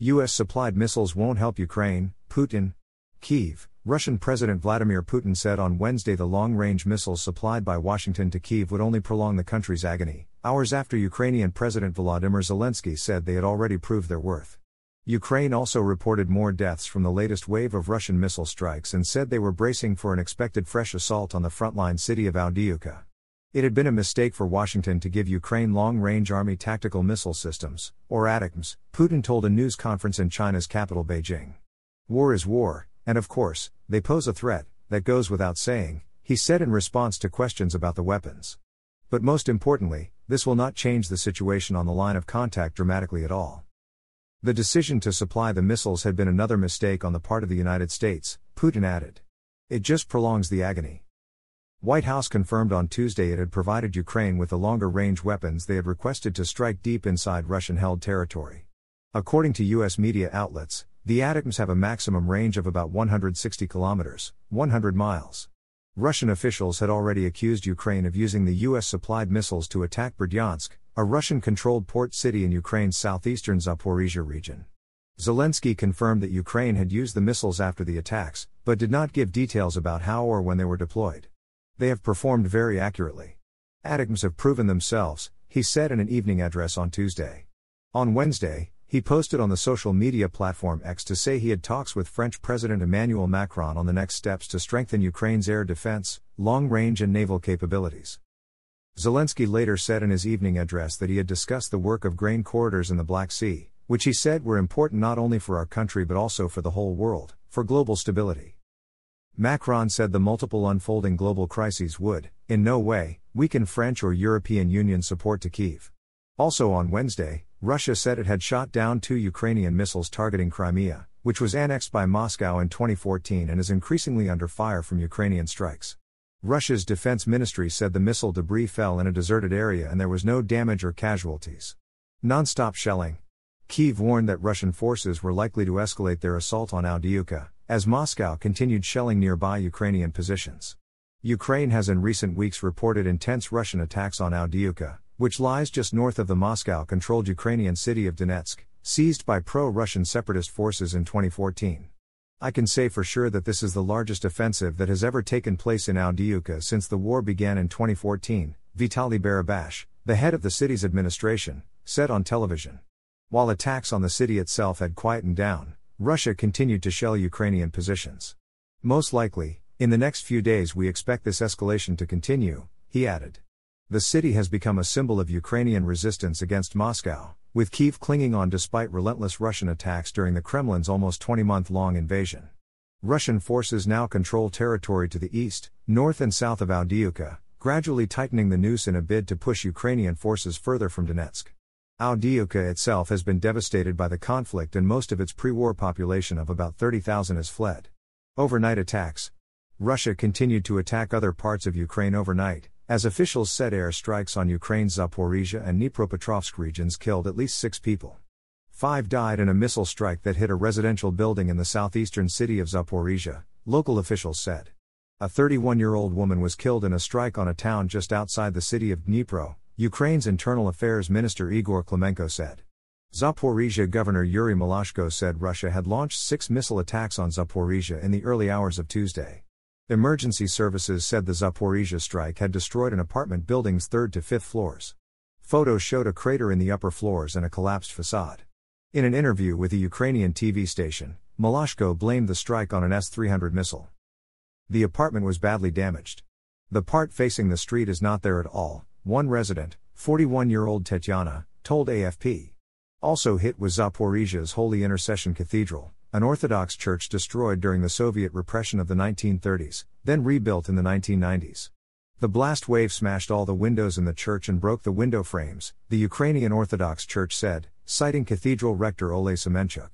U.S. supplied missiles won't help Ukraine, Putin. Kiev, Russian President Vladimir Putin said on Wednesday the long range missiles supplied by Washington to Kiev would only prolong the country's agony, hours after Ukrainian President Volodymyr Zelensky said they had already proved their worth. Ukraine also reported more deaths from the latest wave of Russian missile strikes and said they were bracing for an expected fresh assault on the frontline city of Avdiivka. It had been a mistake for Washington to give Ukraine long range Army tactical missile systems, or ATACMS, Putin told a news conference in China's capital Beijing. War is war, and of course, they pose a threat, that goes without saying, he said in response to questions about the weapons. But most importantly, this will not change the situation on the line of contact dramatically at all. The decision to supply the missiles had been another mistake on the part of the United States, Putin added. It just prolongs the agony. White House confirmed on Tuesday it had provided Ukraine with the longer range weapons they had requested to strike deep inside Russian held territory. According to U.S. media outlets, the ATACMS have a maximum range of about 160 kilometers, 100 miles. Russian officials had already accused Ukraine of using the U.S. supplied missiles to attack Berdyansk, a Russian controlled port city in Ukraine's southeastern Zaporizhia region. Zelensky confirmed that Ukraine had used the missiles after the attacks, but did not give details about how or when they were deployed. They have performed very accurately. ATACMS have proven themselves, he said in an evening address on Tuesday. On Wednesday, he posted on the social media platform X to say he had talks with French President Emmanuel Macron on the next steps to strengthen Ukraine's air defense, long range, and naval capabilities. Zelensky later said in his evening address that he had discussed the work of grain corridors in the Black Sea, which he said were important not only for our country but also for the whole world, for global stability. Macron said the multiple unfolding global crises would, in no way, weaken French or European Union support to Kiev. Also on Wednesday, Russia said it had shot down two Ukrainian missiles targeting Crimea, which was annexed by Moscow in 2014 and is increasingly under fire from Ukrainian strikes. Russia's defense ministry said the missile debris fell in a deserted area and there was no damage or casualties. Non-stop shelling. Kiev warned that Russian forces were likely to escalate their assault on Avdiivka, as Moscow continued shelling nearby Ukrainian positions. Ukraine has in recent weeks reported intense Russian attacks on Avdiivka, which lies just north of the Moscow controlled Ukrainian city of Donetsk, seized by pro Russian separatist forces in 2014. I can say for sure that this is the largest offensive that has ever taken place in Avdiivka since the war began in 2014, Vitaly Barabash, the head of the city's administration, said on television. While attacks on the city itself had quietened down, Russia continued to shell Ukrainian positions. Most likely, in the next few days, we expect this escalation to continue, he added. The city has become a symbol of Ukrainian resistance against Moscow, with Kiev clinging on despite relentless Russian attacks during the Kremlin's almost 20 month long invasion. Russian forces now control territory to the east, north, and south of Avdiivka, gradually tightening the noose in a bid to push Ukrainian forces further from Donetsk. Avdiivka itself has been devastated by the conflict and most of its pre war population of about 30,000 has fled. Overnight attacks. Russia continued to attack other parts of Ukraine overnight, as officials said air strikes on Ukraine's Zaporizhia and Dnipropetrovsk regions killed at least six people. Five died in a missile strike that hit a residential building in the southeastern city of Zaporizhia, local officials said. A 31 year old woman was killed in a strike on a town just outside the city of Dnipro, Ukraine's Internal Affairs Minister Igor Klimenko said. Zaporizhia Governor Yuri Malashko said Russia had launched six missile attacks on Zaporizhia in the early hours of Tuesday. Emergency services said the Zaporizhia strike had destroyed an apartment building's third to fifth floors. Photos showed a crater in the upper floors and a collapsed facade. In an interview with a Ukrainian TV station, Malashko blamed the strike on an S 300 missile. The apartment was badly damaged. The part facing the street is not there at all, one resident, 41 year old Tetyana, told AFP. Also hit was Zaporizhia's Holy Intercession Cathedral, an Orthodox church destroyed during the Soviet repression of the 1930s, then rebuilt in the 1990s. The blast wave smashed all the windows in the church and broke the window frames, the Ukrainian Orthodox Church said, citing Cathedral rector Ole Semenchuk.